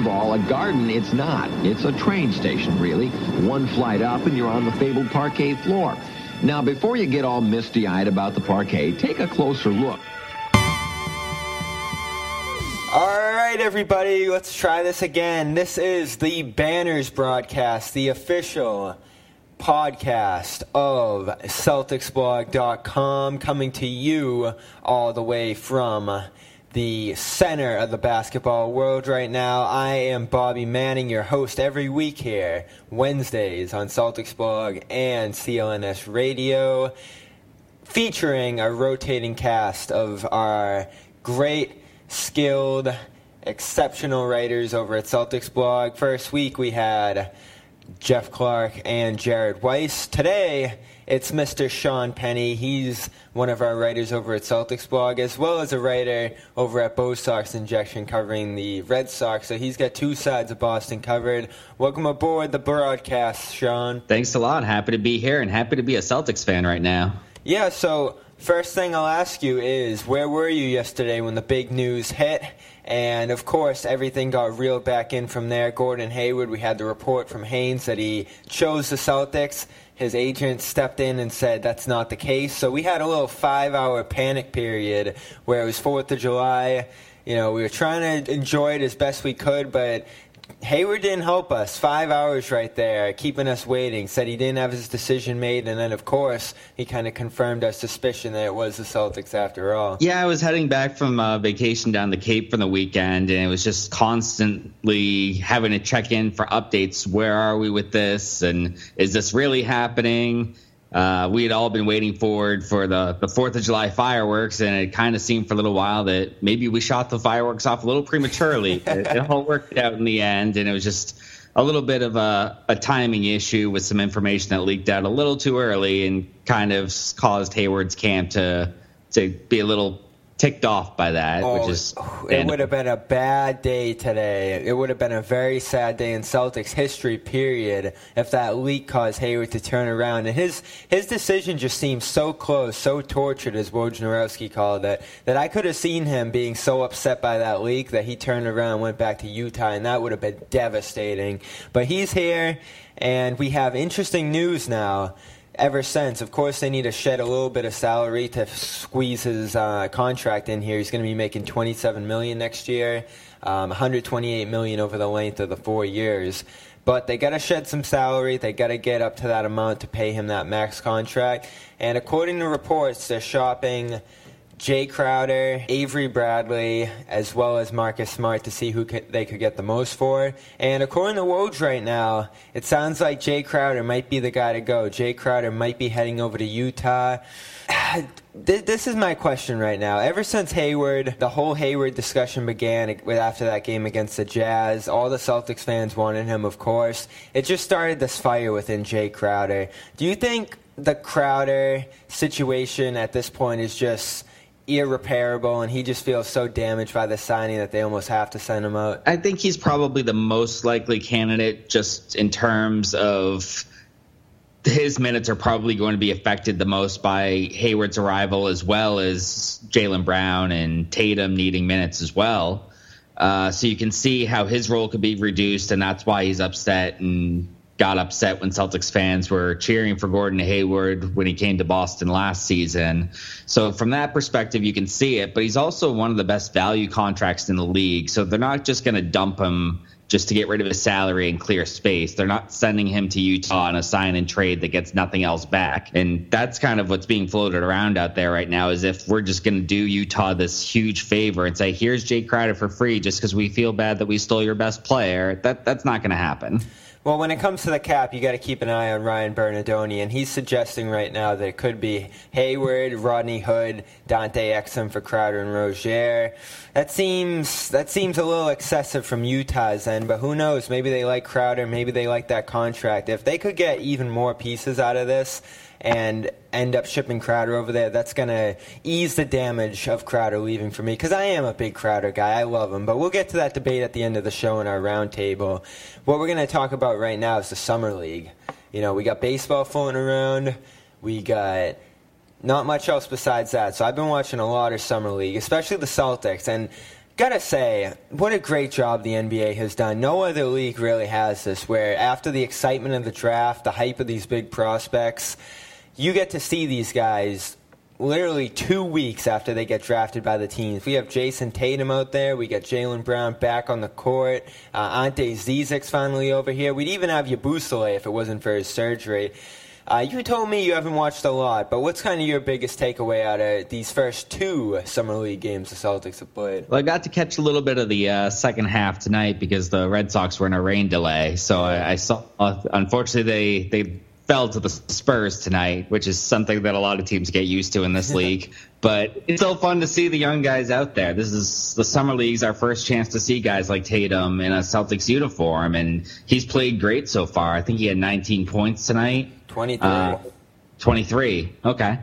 of all, a garden it's not. It's a train station, really. One flight up and you're on the fabled parquet floor. Now, before you get all misty-eyed about the parquet, take a closer look. All right, everybody, let's try this again. This is the Banners broadcast, the official podcast of CelticsBlog.com, coming to you all the way from the center of the basketball world right now. I am Bobby Manning, your host every week here, Wednesdays on Celtics Blog and CLNS Radio, featuring a rotating cast of our great skilled, exceptional writers over at Celtics Blog. First week we had Jeff Clark and Jared Weiss. Today it's Mr. Sean Penney. He's one of our writers over at Celtics Blog, as well as a writer over at Bo Sox Injection covering the Red Sox. So he's got two sides of Boston covered. Welcome aboard the broadcast, Sean. Thanks a lot. Happy to be here and happy to be a Celtics fan right now. Yeah, so First thing I'll ask you is where were you yesterday when the big news hit? And of course, everything got reeled back in from there. Gordon Hayward, we had the report from Haynes that he chose the Celtics. His agent stepped in and said that's not the case. So we had a little five hour panic period where it was 4th of July. You know, we were trying to enjoy it as best we could, but Hayward didn't help us. Five hours right there, keeping us waiting. Said he didn't have his decision made, and then of course he kind of confirmed our suspicion that it was the Celtics after all. Yeah, I was heading back from uh, vacation down the Cape for the weekend, and it was just constantly having to check in for updates. Where are we with this? And is this really happening? Uh, we had all been waiting forward for the the Fourth of July fireworks, and it kind of seemed for a little while that maybe we shot the fireworks off a little prematurely. it, it, all worked out in the end, and it was just a little bit of a, a timing issue with some information that leaked out a little too early, and kind of caused Hayward's camp to to be a little ticked off by that. Oh, which is it would have been a bad day today. It would have been a very sad day in Celtics history. Period. If that leak caused Hayward to turn around, and his his decision just seems so close, so tortured, as Wojnarowski called it, that I could have seen him being so upset by that leak that he turned around and went back to Utah, and that would have been devastating. But he's here, and we have interesting news now ever since. Of course, they need to shed a little bit of salary to squeeze his uh, contract in here. He's going to be making 27 million next year, um, 128 million over the length of the four years. But they got to shed some salary. They got to get up to that amount to pay him that max contract. And according to reports, they're shopping Jae Crowder, Avery Bradley, as well as Marcus Smart to see who could, they could get the most for. And according to Woj right now, it sounds like Jae Crowder might be the guy to go. Jae Crowder might be heading over to Utah. This is my question right now. Ever since Hayward, the whole Hayward discussion began after that game against the Jazz, all the Celtics fans wanted him, of course. It just started this fire within Jae Crowder. Do you think the Crowder situation at this point is just irreparable, and he just feels so damaged by the signing that they almost have to send him out. I think he's probably the most likely candidate just in terms of his minutes are probably going to be affected the most by Hayward's arrival, as well as Jaylen Brown and Tatum needing minutes as well. Uh, so you can see how his role could be reduced, and that's why he's upset and got upset when Celtics fans were cheering for Gordon Hayward when he came to Boston last season. So from that perspective, you can see it. But he's also one of the best value contracts in the league. So they're not just going to dump him just to get rid of his salary and clear space. They're not sending him to Utah on a sign and trade that gets nothing else back. And that's kind of what's being floated around out there right now is if we're just going to do Utah this huge favor and say, here's Jae Crowder for free just because we feel bad that we stole your best player, that that's not going to happen. Well, when it comes to the cap, you got to keep an eye on Ryan Bernardoni, and he's suggesting right now that it could be Hayward, Rodney Hood, Dante Exum for Crowder and Rozier. That seems that seems a little excessive from Utah's end, but who knows? Maybe they like Crowder, maybe they like that contract. If they could get even more pieces out of this, and end up shipping Crowder over there, that's going to ease the damage of Crowder leaving for me because I am a big Crowder guy. I love him. But we'll get to that debate at the end of the show in our roundtable. What we're going to talk about right now is the Summer League. You know, we got baseball floating around, we got not much else besides that. So I've been watching a lot of Summer League, especially the Celtics. And Gotta say, what a great job the NBA has done. No other league really has this, where after the excitement of the draft, the hype of these big prospects, you get to see these guys literally two weeks after they get drafted by the teams. We have Jayson Tatum out there. We got Jaylen Brown back on the court. Uh, Ante Zizic's finally over here. We'd even have Yabusele if it wasn't for his surgery. Uh, you told me you haven't watched a lot, but what's kind of your biggest takeaway out of these first two summer league games the Celtics have played? Well, I got to catch a little bit of the uh, second half tonight because the Red Sox were in a rain delay. So I, I saw. Unfortunately, they they fell to the Spurs tonight, which is something that a lot of teams get used to in this league. But it's so fun to see the young guys out there. This is the summer league's our first chance to see guys like Tatum in a Celtics uniform, and he's played great so far. I think he had 19 points tonight. 23. Uh, 23. Okay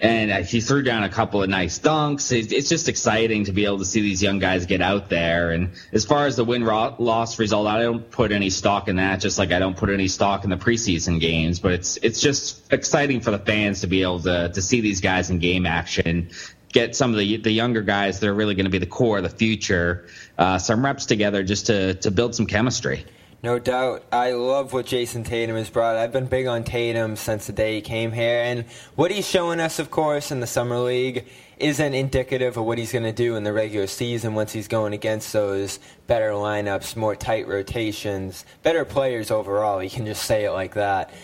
and uh, he threw down a couple of nice dunks. It's just exciting to be able to see these young guys get out there. And as far as the win loss result, I don't put any stock in that, just like I don't put any stock in the preseason games. But it's it's just exciting for the fans to be able to to see these guys in game action. Get some of the the younger guys that are really going to be the core of the future, uh, some reps together just to to build some chemistry. No doubt. I love what Jayson Tatum has brought. I've been big on Tatum since the day he came here. And what he's showing us, of course, in the Summer League isn't indicative of what he's going to do in the regular season once he's going against those better lineups, more tight rotations, better players overall. You can just say it like that.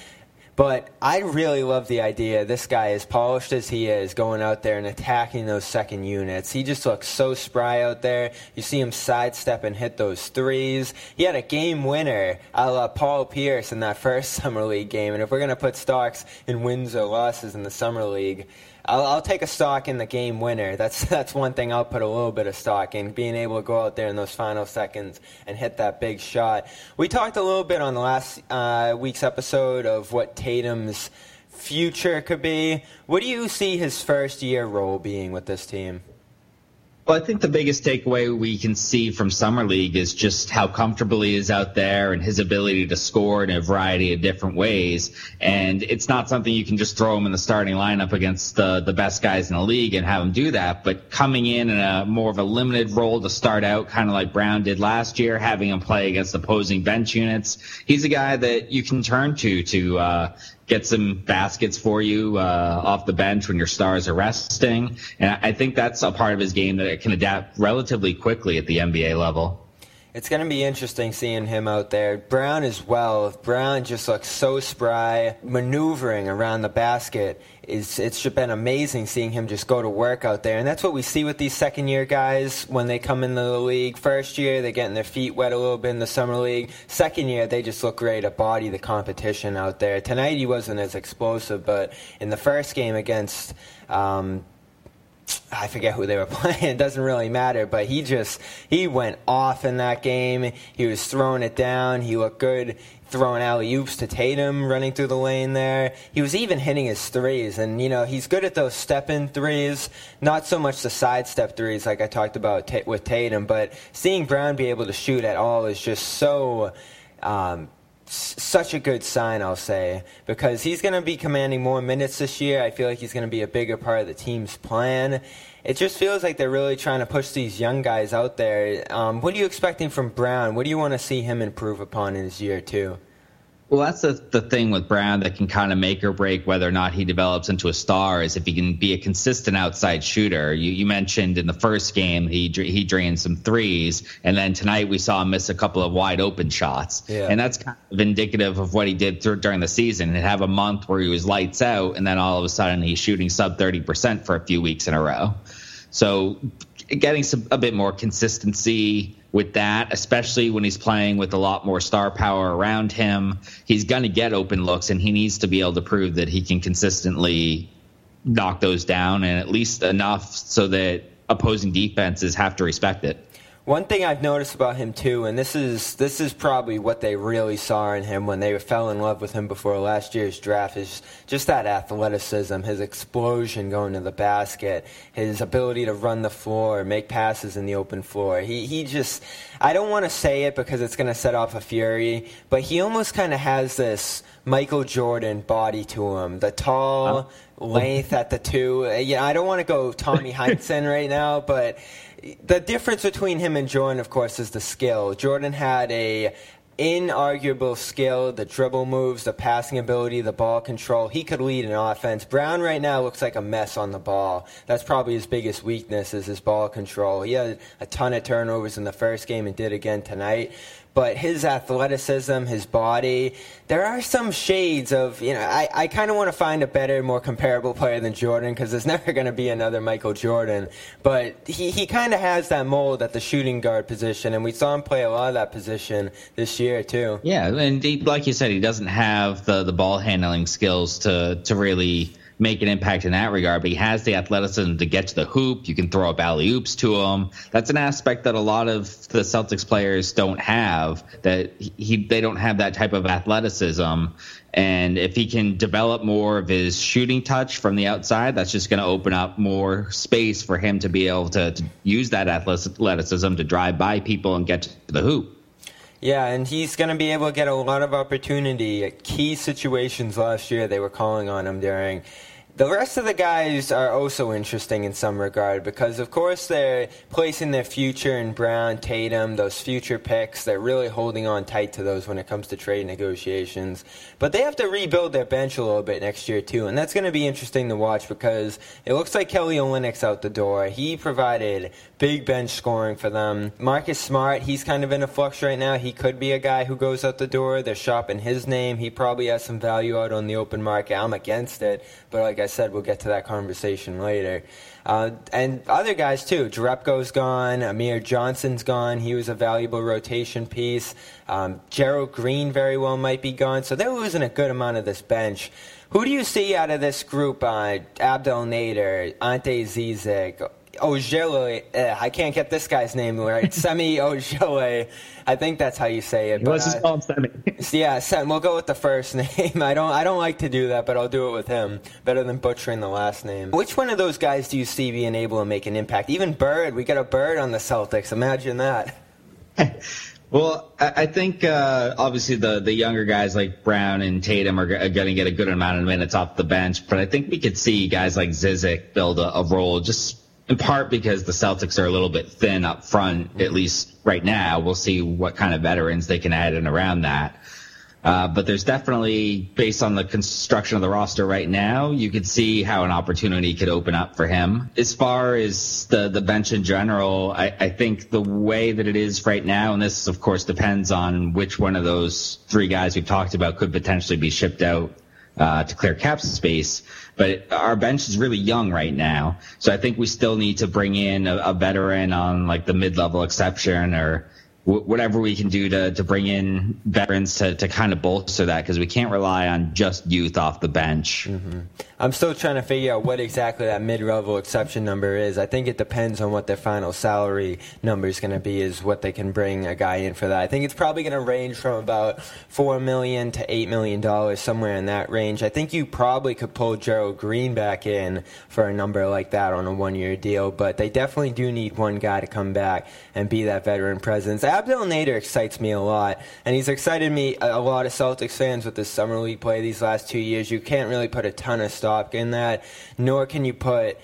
But I really love the idea. This guy, as polished as he is, going out there and attacking those second units. He just looks so spry out there. You see him sidestep and hit those threes. He had a game winner a la Paul Pierce in that first Summer League game. And if we're going to put Starks in wins or losses in the Summer League, I'll, I'll, take a stock in the game winner. That's that's one thing I'll put a little bit of stock in, being able to go out there in those final seconds and hit that big shot. We talked a little bit on the last uh, week's episode of what Tatum's future could be. What do you see his first year role being with this team? Well, I think the biggest takeaway we can see from Summer League is just how comfortable he is out there and his ability to score in a variety of different ways. And it's not something you can just throw him in the starting lineup against the, the best guys in the league and have him do that. But coming in in a more of a limited role to start out, kind of like Brown did last year, having him play against opposing bench units, he's a guy that you can turn to to uh, get some baskets for you uh, off the bench when your stars are resting. And I think that's a part of his game that can adapt relatively quickly at the NBA level. It's going to be interesting seeing him out there. Brown as well. Brown just looks so spry, maneuvering around the basket. Is it's been amazing seeing him just go to work out there, and that's what we see with these second year guys when they come into the league. First year, they're getting their feet wet a little bit in the summer league. Second year, they just look ready to body the competition out there. Tonight, he wasn't as explosive, but in the first game against um, I forget who they were playing. It doesn't really matter, but he just he went off in that game. He was throwing it down. He looked good throwing alley oops to Tatum, running through the lane there. He was even hitting his threes, and you know he's good at those step in threes. Not so much the sidestep threes like I talked about t- with Tatum, but seeing Brown be able to shoot at all is just so. Um, such a good sign, I'll say, because he's going to be commanding more minutes this year. I feel like he's going to be a bigger part of the team's plan. It just feels like they're really trying to push these young guys out there. Um, what are you expecting from Brown? What do you want to see him improve upon in his year two? Well, that's the, the thing with Brown that can kind of make or break whether or not he develops into a star is if he can be a consistent outside shooter. You, you mentioned in the first game he he drained some threes, and then tonight we saw him miss a couple of wide open shots, yeah. and that's kind of indicative of what he did through, during the season. And have a month where he was lights out, and then all of a sudden he's shooting sub thirty percent for a few weeks in a row. So getting some a bit more consistency with that, especially when he's playing with a lot more star power around him. He's going to get open looks, and he needs to be able to prove that he can consistently knock those down and at least enough so that opposing defenses have to respect it. One thing I've noticed about him too, and this is this is probably what they really saw in him when they fell in love with him before last year's draft, is just that athleticism, his explosion going to the basket, his ability to run the floor, make passes in the open floor. He he just I don't want to say it because it's going to set off a fury, but he almost kind of has this Michael Jordan body to him. The tall, length at the two. Yeah, I don't want to go Tommy Heinsohn right now, but the difference between him and Jordan, of course, is the skill. Jordan had a inarguable skill, the dribble moves, the passing ability, the ball control. He could lead an offense. Brown right now looks like a mess on the ball. That's probably his biggest weakness is his ball control. He had a ton of turnovers in the first game and did again tonight but his athleticism, his body, there are some shades of, you know, I, I kind of want to find a better, more comparable player than Jordan because there's never going to be another Michael Jordan. But he, he kind of has that mold at the shooting guard position, and we saw him play a lot of that position this year, too. Yeah, and he, like you said, he doesn't have the, the ball handling skills to, to really make an impact in that regard, but he has the athleticism to get to the hoop. You can throw up alley oops to him. That's an aspect that a lot of the Celtics players don't have. That he they don't have that type of athleticism. And if he can develop more of his shooting touch from the outside, that's just going to open up more space for him to be able to, to use that athleticism to drive by people and get to the hoop. Yeah, and he's going to be able to get a lot of opportunity at key situations last year. They were calling on him during the rest of the guys are also interesting in some regard because, of course, they're placing their future in Brown, Tatum, those future picks. They're really holding on tight to those when it comes to trade negotiations. But they have to rebuild their bench a little bit next year, too. And that's going to be interesting to watch because it looks like Kelly Olynyk's out the door. He provided big bench scoring for them. Marcus Smart, he's kind of in a flux right now. He could be a guy who goes out the door. They're shopping his name. He probably has some value out on the open market. I'm against it. But like I said, we'll get to that conversation later. Uh, and other guys too. Jerebko's gone. Amir Johnson's gone. He was a valuable rotation piece. Um, Gerald Green very well might be gone. So they're losing a good amount of this bench. Who do you see out of this group? Uh, Abdel Nader, Ante Zizic, Ojele, uh, I can't get this guy's name right. Semi Ojele. I think that's how you say it. Let's just call him Semi. yeah, Sem, we'll go with the first name. I don't I don't like to do that, but I'll do it with him. Better than butchering the last name. Which one of those guys do you see being able to make an impact? Even Bird. We got a Bird on the Celtics. Imagine that. Well, I think uh, obviously the the younger guys like Brown and Tatum are, are going to get a good amount of minutes off the bench, but I think we could see guys like Zizic build a, a role just in part because the Celtics are a little bit thin up front, at least right now. We'll see what kind of veterans they can add in around that. Uh, but there's definitely, based on the construction of the roster right now, you could see how an opportunity could open up for him. As far as the, the bench in general, I, I think the way that it is right now, and this of course depends on which one of those three guys we've talked about could potentially be shipped out uh, to clear cap space. But our bench is really young right now, so I think we still need to bring in a, a veteran on like the mid-level exception or whatever we can do to, to bring in veterans to, to kind of bolster that because we can't rely on just youth off the bench. Mm-hmm. I'm still trying to figure out what exactly that mid-level exception number is. I think it depends on what their final salary number is going to be, is what they can bring a guy in for that. I think it's probably going to range from about four million to eight million dollars, somewhere in that range. I think you probably could pull Gerald Green back in for a number like that on a one-year deal, but they definitely do need one guy to come back and be that veteran presence. Abdel Nader excites me a lot, and he's excited me a lot of Celtics fans with this summer league play these last two years. You can't really put a ton of stock in that, nor can you put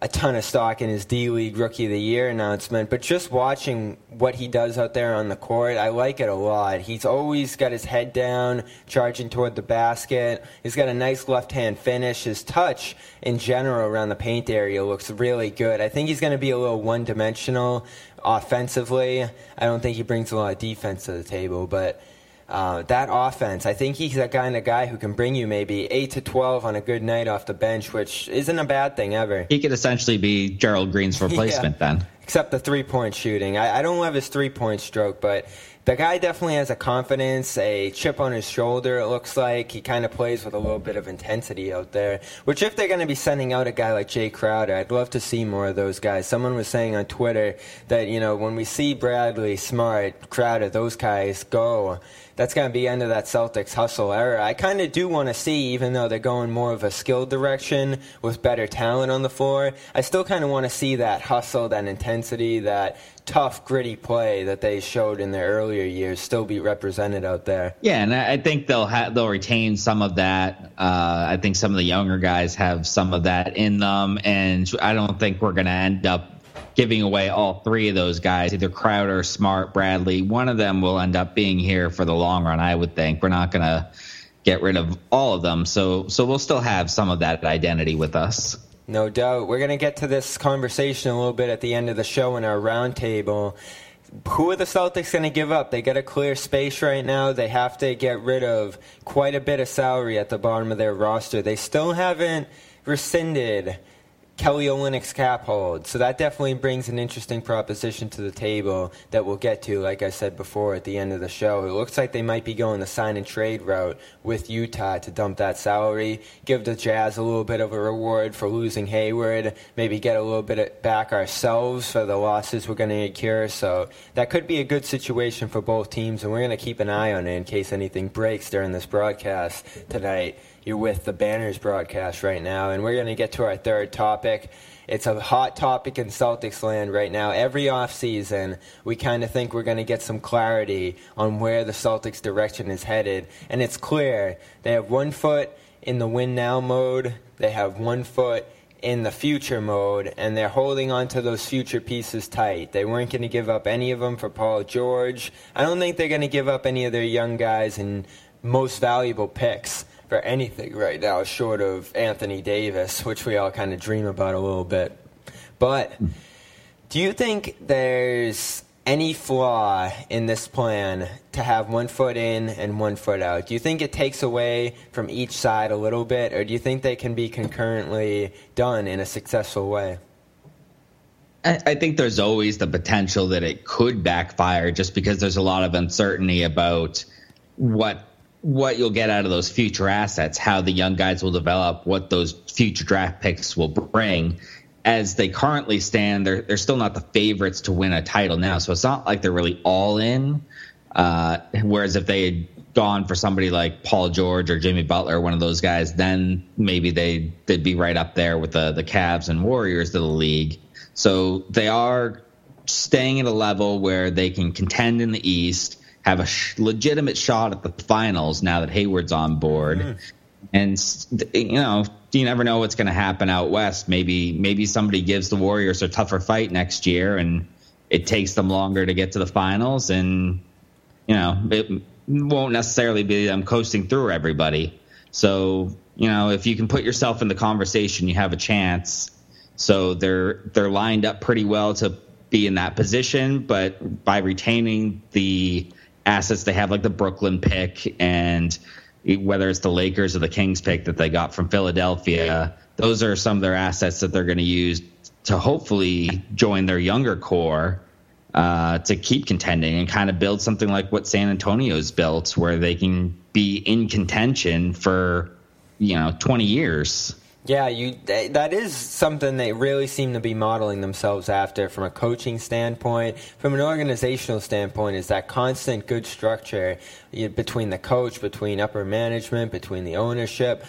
a ton of stock in his D League Rookie of the Year announcement, but just watching what he does out there on the court, I like it a lot. He's always got his head down, charging toward the basket. He's got a nice left hand finish. His touch in general around the paint area looks really good. I think he's going to be a little one dimensional offensively. I don't think he brings a lot of defense to the table, but uh, that offense, I think he's that kind of guy who can bring you maybe 8 to 12 on a good night off the bench, which isn't a bad thing ever. He could essentially be Gerald Green's replacement yeah. then. Except the three point shooting. I, I don't love his three point stroke, but the guy definitely has a confidence, a chip on his shoulder, it looks like. He kind of plays with a little bit of intensity out there. Which, if they're going to be sending out a guy like Jae Crowder, I'd love to see more of those guys. Someone was saying on Twitter that, you know, when we see Bradley, Smart, Crowder, those guys go, that's going to be end of that Celtics hustle era. I kind of do want to see, even though they're going more of a skill direction with better talent on the floor, I still kind of want to see that hustle, that intensity that tough, gritty play that they showed in their earlier years still be represented out there. Yeah, and I think they'll ha- they'll retain some of that. Uh, I think some of the younger guys have some of that in them, and I don't think we're going to end up giving away all three of those guys, either Crowder, Smart, Bradley. One of them will end up being here for the long run, I would think. We're not going to get rid of all of them, so so we'll still have some of that identity with us. No doubt. We're going to get to this conversation a little bit at the end of the show in our roundtable. Who are the Celtics going to give up? They got a clear space right now. They have to get rid of quite a bit of salary at the bottom of their roster. They still haven't rescinded Kelly Olynyk's cap hold. So that definitely brings an interesting proposition to the table that we'll get to, like I said before, at the end of the show. It looks like they might be going the sign and trade route with Utah to dump that salary, give the Jazz a little bit of a reward for losing Hayward, maybe get a little bit back ourselves for the losses we're going to incur. So that could be a good situation for both teams, and we're going to keep an eye on it in case anything breaks during this broadcast tonight. You're with the Banners broadcast right now, and we're going to get to our third topic. It's a hot topic in Celtics land right now. Every offseason, we kind of think we're going to get some clarity on where the Celtics' direction is headed. And it's clear they have one foot in the win now mode, they have one foot in the future mode, and they're holding on to those future pieces tight. They weren't going to give up any of them for Paul George. I don't think they're going to give up any of their young guys and most valuable picks for anything right now, short of Anthony Davis, which we all kind of dream about a little bit. But do you think there's any flaw in this plan to have one foot in and one foot out? Do you think it takes away from each side a little bit, or do you think they can be concurrently done in a successful way? I think there's always the potential that it could backfire just because there's a lot of uncertainty about what what you'll get out of those future assets, how the young guys will develop, what those future draft picks will bring. As they currently stand, they're they're still not the favorites to win a title now, so it's not like they're really all in. Uh, whereas if they had gone for somebody like Paul George or Jimmy Butler, one of those guys, then maybe they they'd be right up there with the the Cavs and Warriors of the league. So they are staying at a level where they can contend in the East have a sh- legitimate shot at the finals now that Hayward's on board. Mm. And you know, you never know what's going to happen out west. Maybe maybe somebody gives the Warriors a tougher fight next year, and it takes them longer to get to the finals. And you know, it won't necessarily be them coasting through everybody. So you know, if you can put yourself in the conversation, you have a chance. So they're they're lined up pretty well to be in that position, but by retaining the assets they have, like the Brooklyn pick and whether it's the Lakers or the Kings pick that they got from Philadelphia, those are some of their assets that they're going to use to hopefully join their younger core uh, to keep contending and kind of build something like what San Antonio's built, where they can be in contention for you know 20 years. Yeah, you that is something they really seem to be modeling themselves after from a coaching standpoint, from an organizational standpoint is that constant good structure between the coach, between upper management, between the ownership,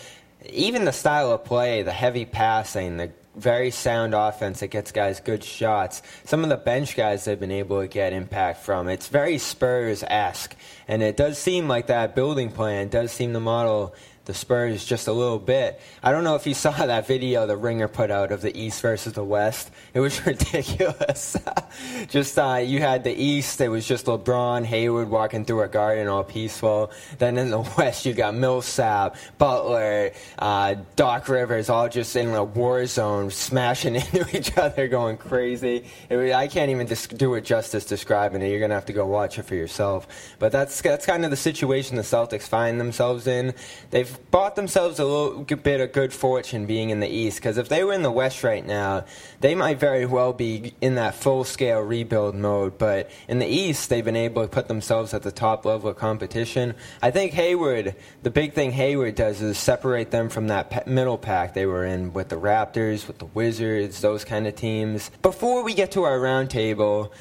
even the style of play, the heavy passing, the very sound offense that gets guys good shots. Some of the bench guys they've been able to get impact from. It's very Spurs esque. And it does seem like that building plan does seem to model the Spurs just a little bit. I don't know if you saw that video the Ringer put out of the East versus the West. It was ridiculous. just uh, you had the East, it was just LeBron, Hayward walking through a garden all peaceful. Then in the West, you got Millsap, Butler, uh, Doc Rivers, all just in a war zone, smashing into each other, going crazy. Was, I can't even dis- do it justice describing it. You're gonna have to go watch it for yourself. But that's that's kind of the situation the Celtics find themselves in. They've bought themselves a little bit of good fortune being in the East because if they were in the West right now, they might very well be in that full scale rebuild mode. But in the East, they've been able to put themselves at the top level of competition. I think Hayward, the big thing Hayward does is separate them from that middle pack they were in with the Raptors, with the Wizards, those kind of teams. Before we get to our roundtable,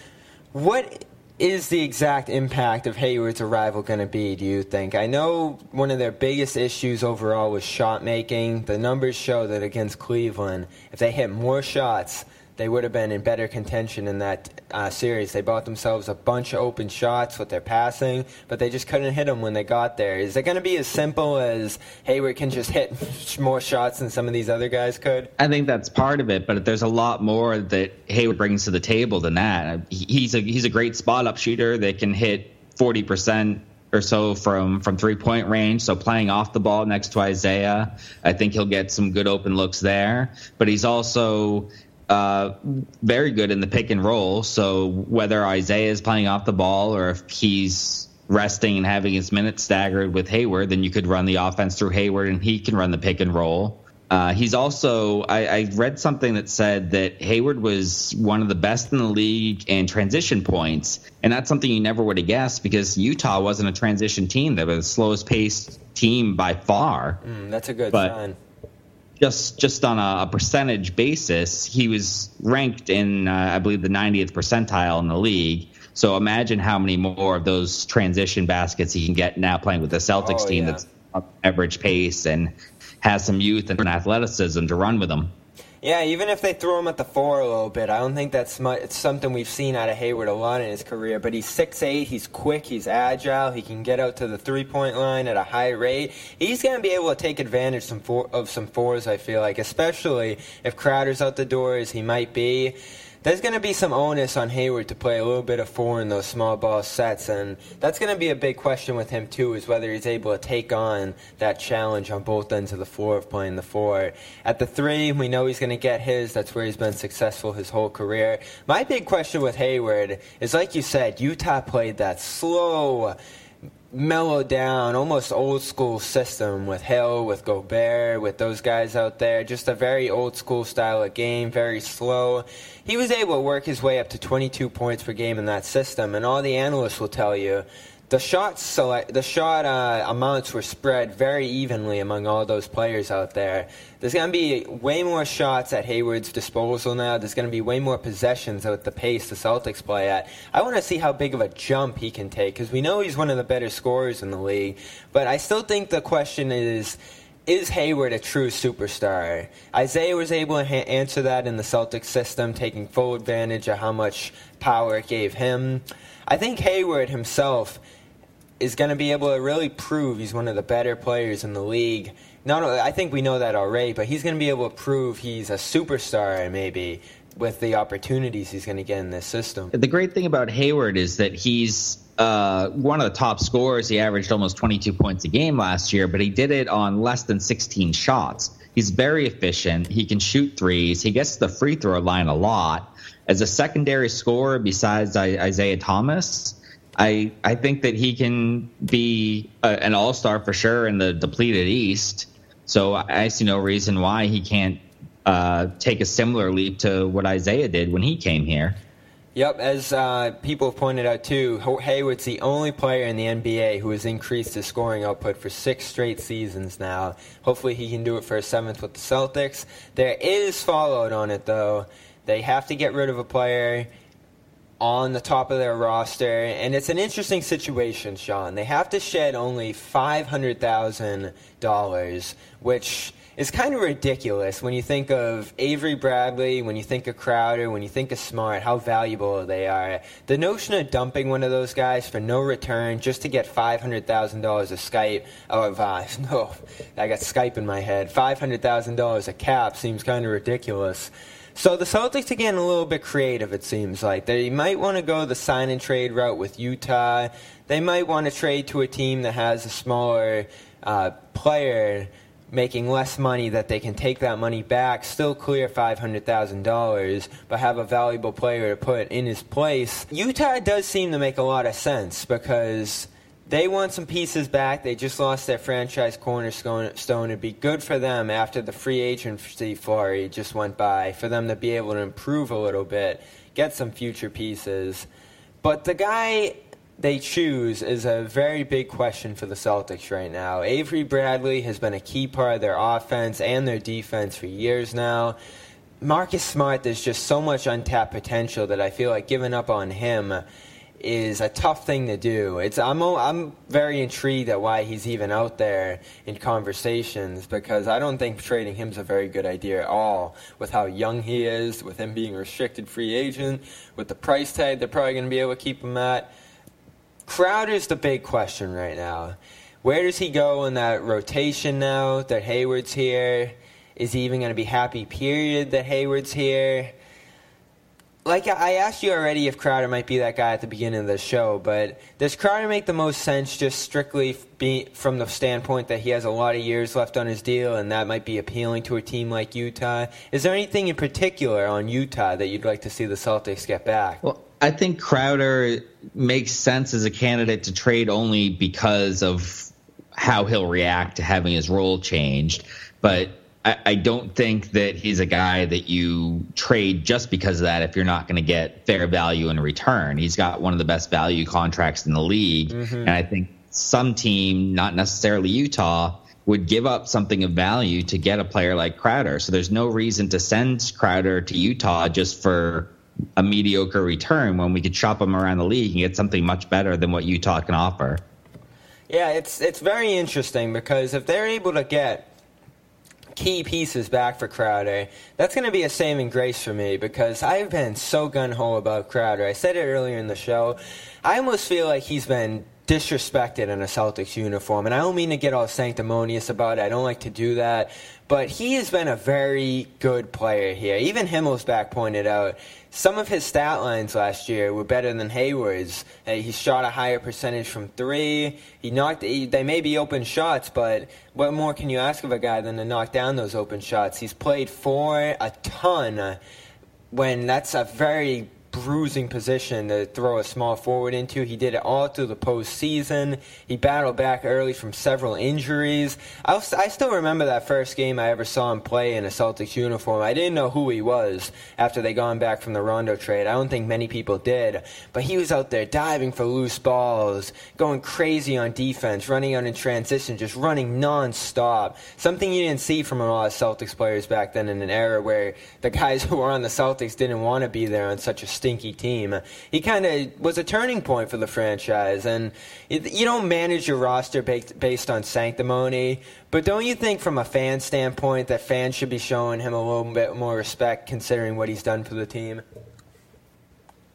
what is the exact impact of Hayward's arrival going to be, do you think? I know one of their biggest issues overall was shot making. The numbers show that against Cleveland, if they hit more shots they would have been in better contention in that uh, series. They bought themselves a bunch of open shots with their passing, but they just couldn't hit them when they got there. Is it going to be as simple as Hayward can just hit more shots than some of these other guys could? I think that's part of it, but there's a lot more that Hayward brings to the table than that. He's a he's a great spot up shooter that can hit forty percent or so from from three point range. So playing off the ball next to Isaiah, I think he'll get some good open looks there. But he's also uh, very good in the pick and roll. So whether Isaiah is playing off the ball or if he's resting and having his minutes staggered with Hayward, then you could run the offense through Hayward and he can run the pick and roll. Uh, he's also, I, I, read something that said that Hayward was one of the best in the league in transition points. And that's something you never would have guessed because Utah wasn't a transition team. They were the slowest paced team by far. Mm, that's a good but, sign just just on a, percentage basis, he was ranked in uh, I believe the 90th percentile in the league. So imagine how many more of those transition baskets he can get now playing with the Celtics oh, team yeah. that's average pace and has some youth and athleticism to run with them. Yeah, even if they throw him at the four a little bit, I don't think that's much, it's something we've seen out of Hayward a lot in his career. But he's six eight, he's quick, he's agile, he can get out to the three point line at a high rate. He's going to be able to take advantage some four, of some fours, I feel like, especially if Crowder's out the door as he might be there's going to be some onus on Hayward to play a little bit of four in those small ball sets, and that's going to be a big question with him too, is whether he's able to take on that challenge on both ends of the floor of playing the four. At the three, we know he's going to get his. That's where he's been successful his whole career. My big question with Hayward is, like you said, Utah played that slow mellowed down, almost old school system with Hill, with Gobert, with those guys out there. Just a very old school style of game, very slow. He was able to work his way up to 22 points per game in that system, and all the analysts will tell you the shot select, the shot uh, amounts were spread very evenly among all those players out there. There's going to be way more shots at Hayward's disposal now. There's going to be way more possessions at the pace the Celtics play at. I want to see how big of a jump he can take because we know he's one of the better scorers in the league. But I still think the question is is Hayward a true superstar? Isaiah was able to ha- answer that in the Celtics system, taking full advantage of how much power it gave him. I think Hayward himself is going to be able to really prove he's one of the better players in the league. Not only, I think we know that already, but he's going to be able to prove he's a superstar maybe with the opportunities he's going to get in this system. The great thing about Hayward is that he's uh, one of the top scorers. He averaged almost 22 points a game last year, but he did it on less than 16 shots. He's very efficient. He can shoot threes. He gets the free throw line a lot. As a secondary scorer besides Isaiah Thomas, I I think that he can be a, an all star for sure in the depleted East. So I see no reason why he can't uh, take a similar leap to what Isaiah did when he came here. Yep, as uh, people have pointed out too, Hayward's the only player in the NBA who has increased his scoring output for six straight seasons now. Hopefully, he can do it for a seventh with the Celtics. There is fallout on it though. They have to get rid of a player on the top of their roster, and it's an interesting situation, Sean. They have to shed only five hundred thousand dollars, which is kind of ridiculous when you think of Avery Bradley, when you think of Crowder, when you think of Smart, how valuable they are. The notion of dumping one of those guys for no return just to get five hundred thousand dollars of Skype of uh, no, I got Skype in my head. Five hundred thousand dollars a cap seems kind of ridiculous. So the Celtics are getting a little bit creative, it seems like. They might want to go the sign and trade route with Utah. They might want to trade to a team that has a smaller uh, player making less money that they can take that money back, still clear $500,000, but have a valuable player to put in his place. Utah does seem to make a lot of sense because they want some pieces back. They just lost their franchise cornerstone. It'd be good for them after the free agency flurry just went by for them to be able to improve a little bit, get some future pieces. But the guy they choose is a very big question for the Celtics right now. Avery Bradley has been a key part of their offense and their defense for years now. Marcus Smart, there's just so much untapped potential that I feel like giving up on him is a tough thing to do. It's I'm I'm very intrigued at why he's even out there in conversations because I don't think trading him is a very good idea at all. With how young he is, with him being a restricted free agent, with the price tag they're probably going to be able to keep him at. Crowder's the big question right now. Where does he go in that rotation now that Hayward's here? Is he even going to be happy? Period. That Hayward's here like I asked you already if Crowder might be that guy at the beginning of the show, but does Crowder make the most sense just strictly from the standpoint that he has a lot of years left on his deal and that might be appealing to a team like Utah? Is there anything in particular on Utah that you'd like to see the Celtics get back? Well, I think Crowder makes sense as a candidate to trade only because of how he'll react to having his role changed. But I, I don't think that he's a guy that you trade just because of that if you're not going to get fair value in return. He's got one of the best value contracts in the league. Mm-hmm. And I think some team, not necessarily Utah, would give up something of value to get a player like Crowder. So there's no reason to send Crowder to Utah just for a mediocre return when we could shop him around the league and get something much better than what Utah can offer. Yeah, it's it's very interesting because if they're able to get key pieces back for Crowder, that's going to be a saving grace for me because I've been so gun ho about Crowder. I said it earlier in the show. I almost feel like he's been disrespected in a Celtics uniform. And I don't mean to get all sanctimonious about it. I don't like to do that. But he has been a very good player here. Even Himmelsbach pointed out some of his stat lines last year were better than Hayward's. Uh, he shot a higher percentage from three. He knocked. He, they may be open shots, but what more can you ask of a guy than to knock down those open shots? He's played for a ton. When that's a very bruising position to throw a small forward into. He did it all through the postseason. He battled back early from several injuries. I, was, I still remember that first game I ever saw him play in a Celtics uniform. I didn't know who he was after they gone back from the Rondo trade. I don't think many people did. But he was out there diving for loose balls, going crazy on defense, running out in transition, just running nonstop. Something you didn't see from a lot of Celtics players back then in an era where the guys who were on the Celtics didn't want to be there on such a stinky team. He kind of was a turning point for the franchise, and you don't manage your roster based on sanctimony. But don't you think, from a fan standpoint, that fans should be showing him a little bit more respect, considering what he's done for the team?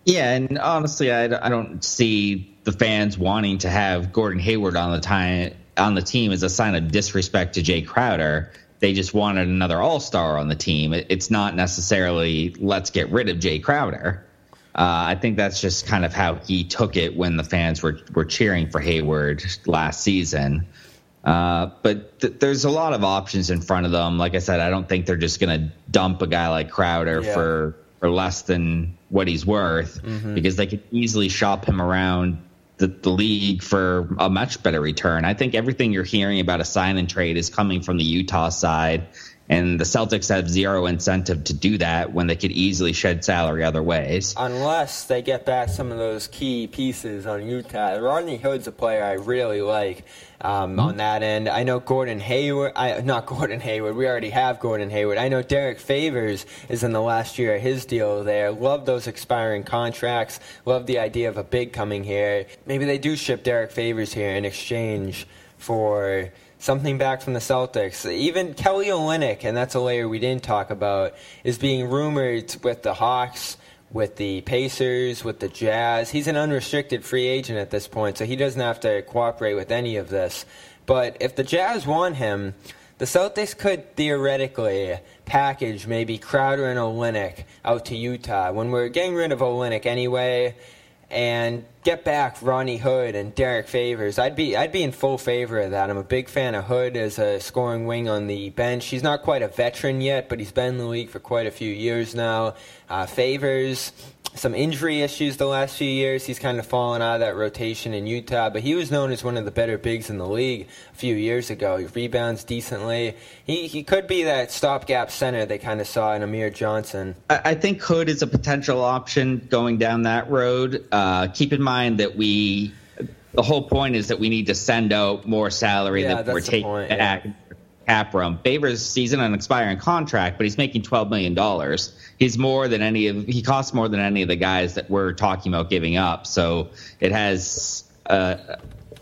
Yeah, and honestly, I, I don't see the fans wanting to have Gordon Hayward on the time on the team as a sign of disrespect to Jae Crowder they just wanted another all star on the team. It's not necessarily let's get rid of Jae Crowder. Uh, I think that's just kind of how he took it when the fans were were cheering for Hayward last season. Uh, but th- there's a lot of options in front of them. Like I said, I don't think they're just going to dump a guy like Crowder yeah. for for less than what he's worth mm-hmm. because they could easily shop him around the, the league for a much better return. I think everything you're hearing about a sign and trade is coming from the Utah side, and the Celtics have zero incentive to do that when they could easily shed salary other ways. Unless they get back some of those key pieces on Utah. Rodney Hood's a player I really like um, mm-hmm. on that end. I know Gordon Hayward, I, not Gordon Hayward, we already have Gordon Hayward. I know Derek Favors is in the last year of his deal there. Love those expiring contracts. Love the idea of a big coming here. Maybe they do ship Derek Favors here in exchange for something back from the Celtics. Even Kelly Olynyk, and that's a layer we didn't talk about, is being rumored with the Hawks, with the Pacers, with the Jazz. He's an unrestricted free agent at this point, so he doesn't have to cooperate with any of this. But if the Jazz want him, the Celtics could theoretically package maybe Crowder and Olynyk out to Utah. When we're getting rid of Olynyk anyway, and get back Ronnie Hood and Derek Favors. I'd be I'd be in full favor of that. I'm a big fan of Hood as a scoring wing on the bench. He's not quite a veteran yet, but he's been in the league for quite a few years now. Uh, Favors some injury issues the last few years. He's kind of fallen out of that rotation in Utah, but he was known as one of the better bigs in the league a few years ago. He rebounds decently. He he could be that stopgap center they kind of saw in Amir Johnson. I, I think Hood is a potential option going down that road. Uh, keep in mind that we. The whole point is that we need to send out more salary yeah, that we're taking point, back. Yeah cap room. Favors season an expiring contract, but he's making twelve million dollars. He's more than any of he costs more than any of the guys that we're talking about giving up. So it has uh,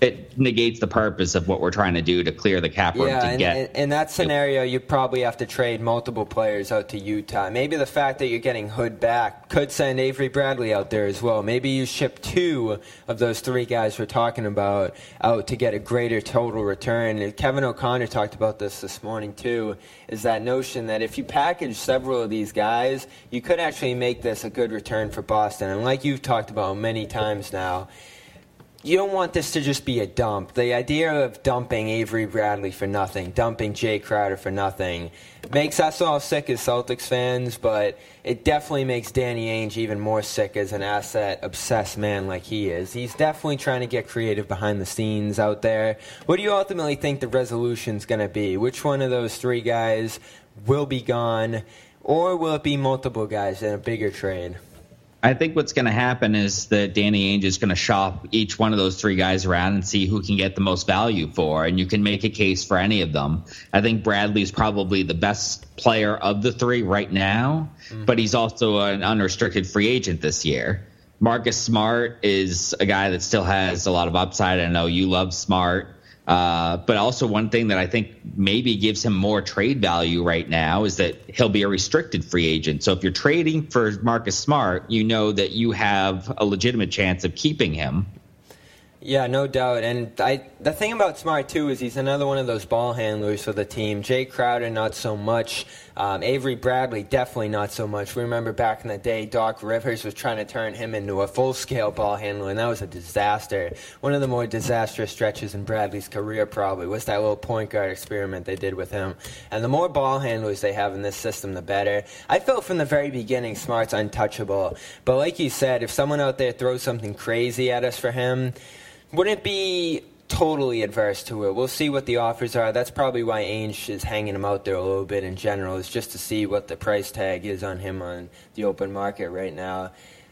it negates the purpose of what we're trying to do to clear the cap room yeah, to and, get. In, in that scenario, you probably have to trade multiple players out to Utah. Maybe the fact that you're getting Hood back could send Avery Bradley out there as well. Maybe you ship two of those three guys we're talking about out to get a greater total return. And Kevin O'Connor talked about this this morning too. Is that notion that if you package several of these guys, you could actually make this a good return for Boston. And like you've talked about many times now you don't want this to just be a dump. The idea of dumping Avery Bradley for nothing, dumping Jae Crowder for nothing, makes us all sick as Celtics fans, but it definitely makes Danny Ainge even more sick as an asset obsessed man like he is. He's definitely trying to get creative behind the scenes out there. What do you ultimately think the resolution's going to be? Which one of those three guys will be gone, or will it be multiple guys in a bigger trade? I think what's going to happen is that Danny Ainge is going to shop each one of those three guys around and see who can get the most value for, and you can make a case for any of them. I think Bradley's probably the best player of the three right now, mm-hmm. but he's also an unrestricted free agent this year. Marcus Smart is a guy that still has a lot of upside. I know you love Smart. Uh, but also, one thing that I think maybe gives him more trade value right now is that he'll be a restricted free agent. So if you're trading for Marcus Smart, you know that you have a legitimate chance of keeping him. Yeah, no doubt. And I, the thing about Smart too is he's another one of those ball handlers for the team. Jae Crowder, not so much. Um, Avery Bradley, definitely not so much. We remember back in the day, Doc Rivers was trying to turn him into a full-scale ball handler, and that was a disaster. One of the more disastrous stretches in Bradley's career, probably, was that little point guard experiment they did with him. And the more ball handlers they have in this system, the better. I felt from the very beginning Smart's untouchable. But like you said, if someone out there throws something crazy at us for him wouldn't it be totally adverse to it. We'll see what the offers are. That's probably why Ainge is hanging him out there a little bit in general, is just to see what the price tag is on him on the open market right now.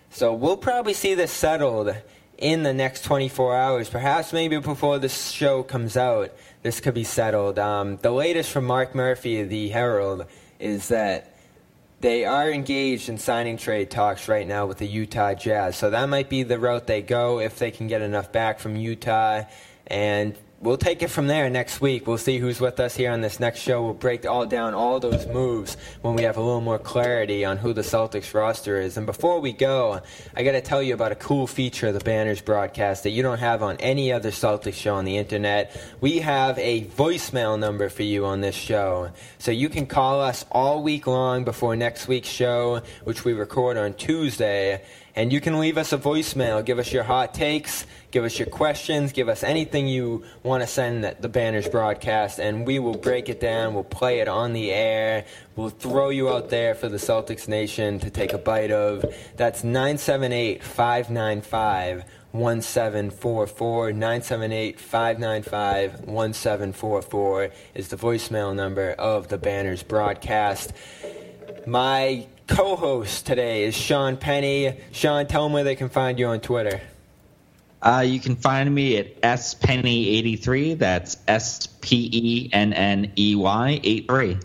So we'll probably see this settled in the next 24 hours. Perhaps maybe before this show comes out, this could be settled. Um, the latest from Mark Murphy, of the Herald, is that they are engaged in sign-and-trade talks right now with the Utah Jazz. So that might be the route they go if they can get enough back from Utah. And we'll take it from there next week. We'll see who's with us here on this next show. We'll break all down all those moves when we have a little more clarity on who the Celtics roster is. And before we go, I got to tell you about a cool feature of the Banners broadcast that you don't have on any other Celtics show on the internet. We have a voicemail number for you on this show. So you can call us all week long before next week's show, which we record on Tuesday and you can leave us a voicemail. Give us your hot takes, give us your questions, give us anything you want to send the Banners broadcast, and we will break it down. We'll play it on the air. We'll throw you out there for the Celtics Nation to take a bite of. That's 978 595 1744 978 595 1744 is the voicemail number of the Banners broadcast. My co host today is Sean Penney. Sean, tell them where they can find you on Twitter. Uh, you can find me at spenny83. That's S P E N N E Y 83.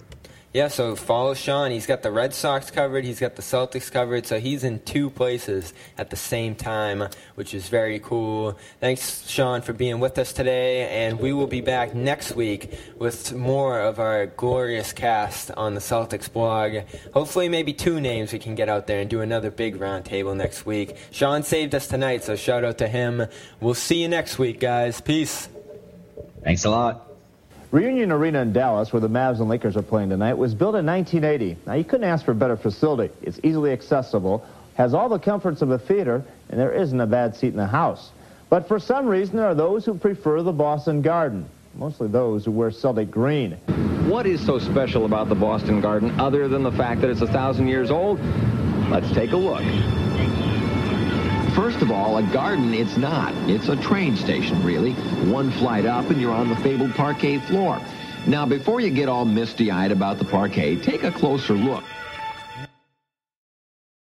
Yeah, so follow Sean. He's got the Red Sox covered, he's got the Celtics covered, so he's in two places at the same time, which is very cool. Thanks, Sean, for being with us today, and we will be back next week with more of our glorious cast on the Celtics blog. Hopefully, maybe two names we can get out there and do another big roundtable next week. Sean saved us tonight, so shout out to him. We'll see you next week, guys. Peace. Thanks a lot. Reunion Arena in Dallas, where the Mavs and Lakers are playing tonight, was built in 1980. Now, you couldn't ask for a better facility. It's easily accessible, has all the comforts of a theater, and there isn't a bad seat in the house. But for some reason, there are those who prefer the Boston Garden, mostly those who wear Celtic green. What is so special about the Boston Garden other than the fact that it's a thousand years old? Let's take a look. First of all, a garden it's not. It's a train station, really. One flight up and you're on the fabled parquet floor. Now, before you get all misty-eyed about the parquet, take a closer look.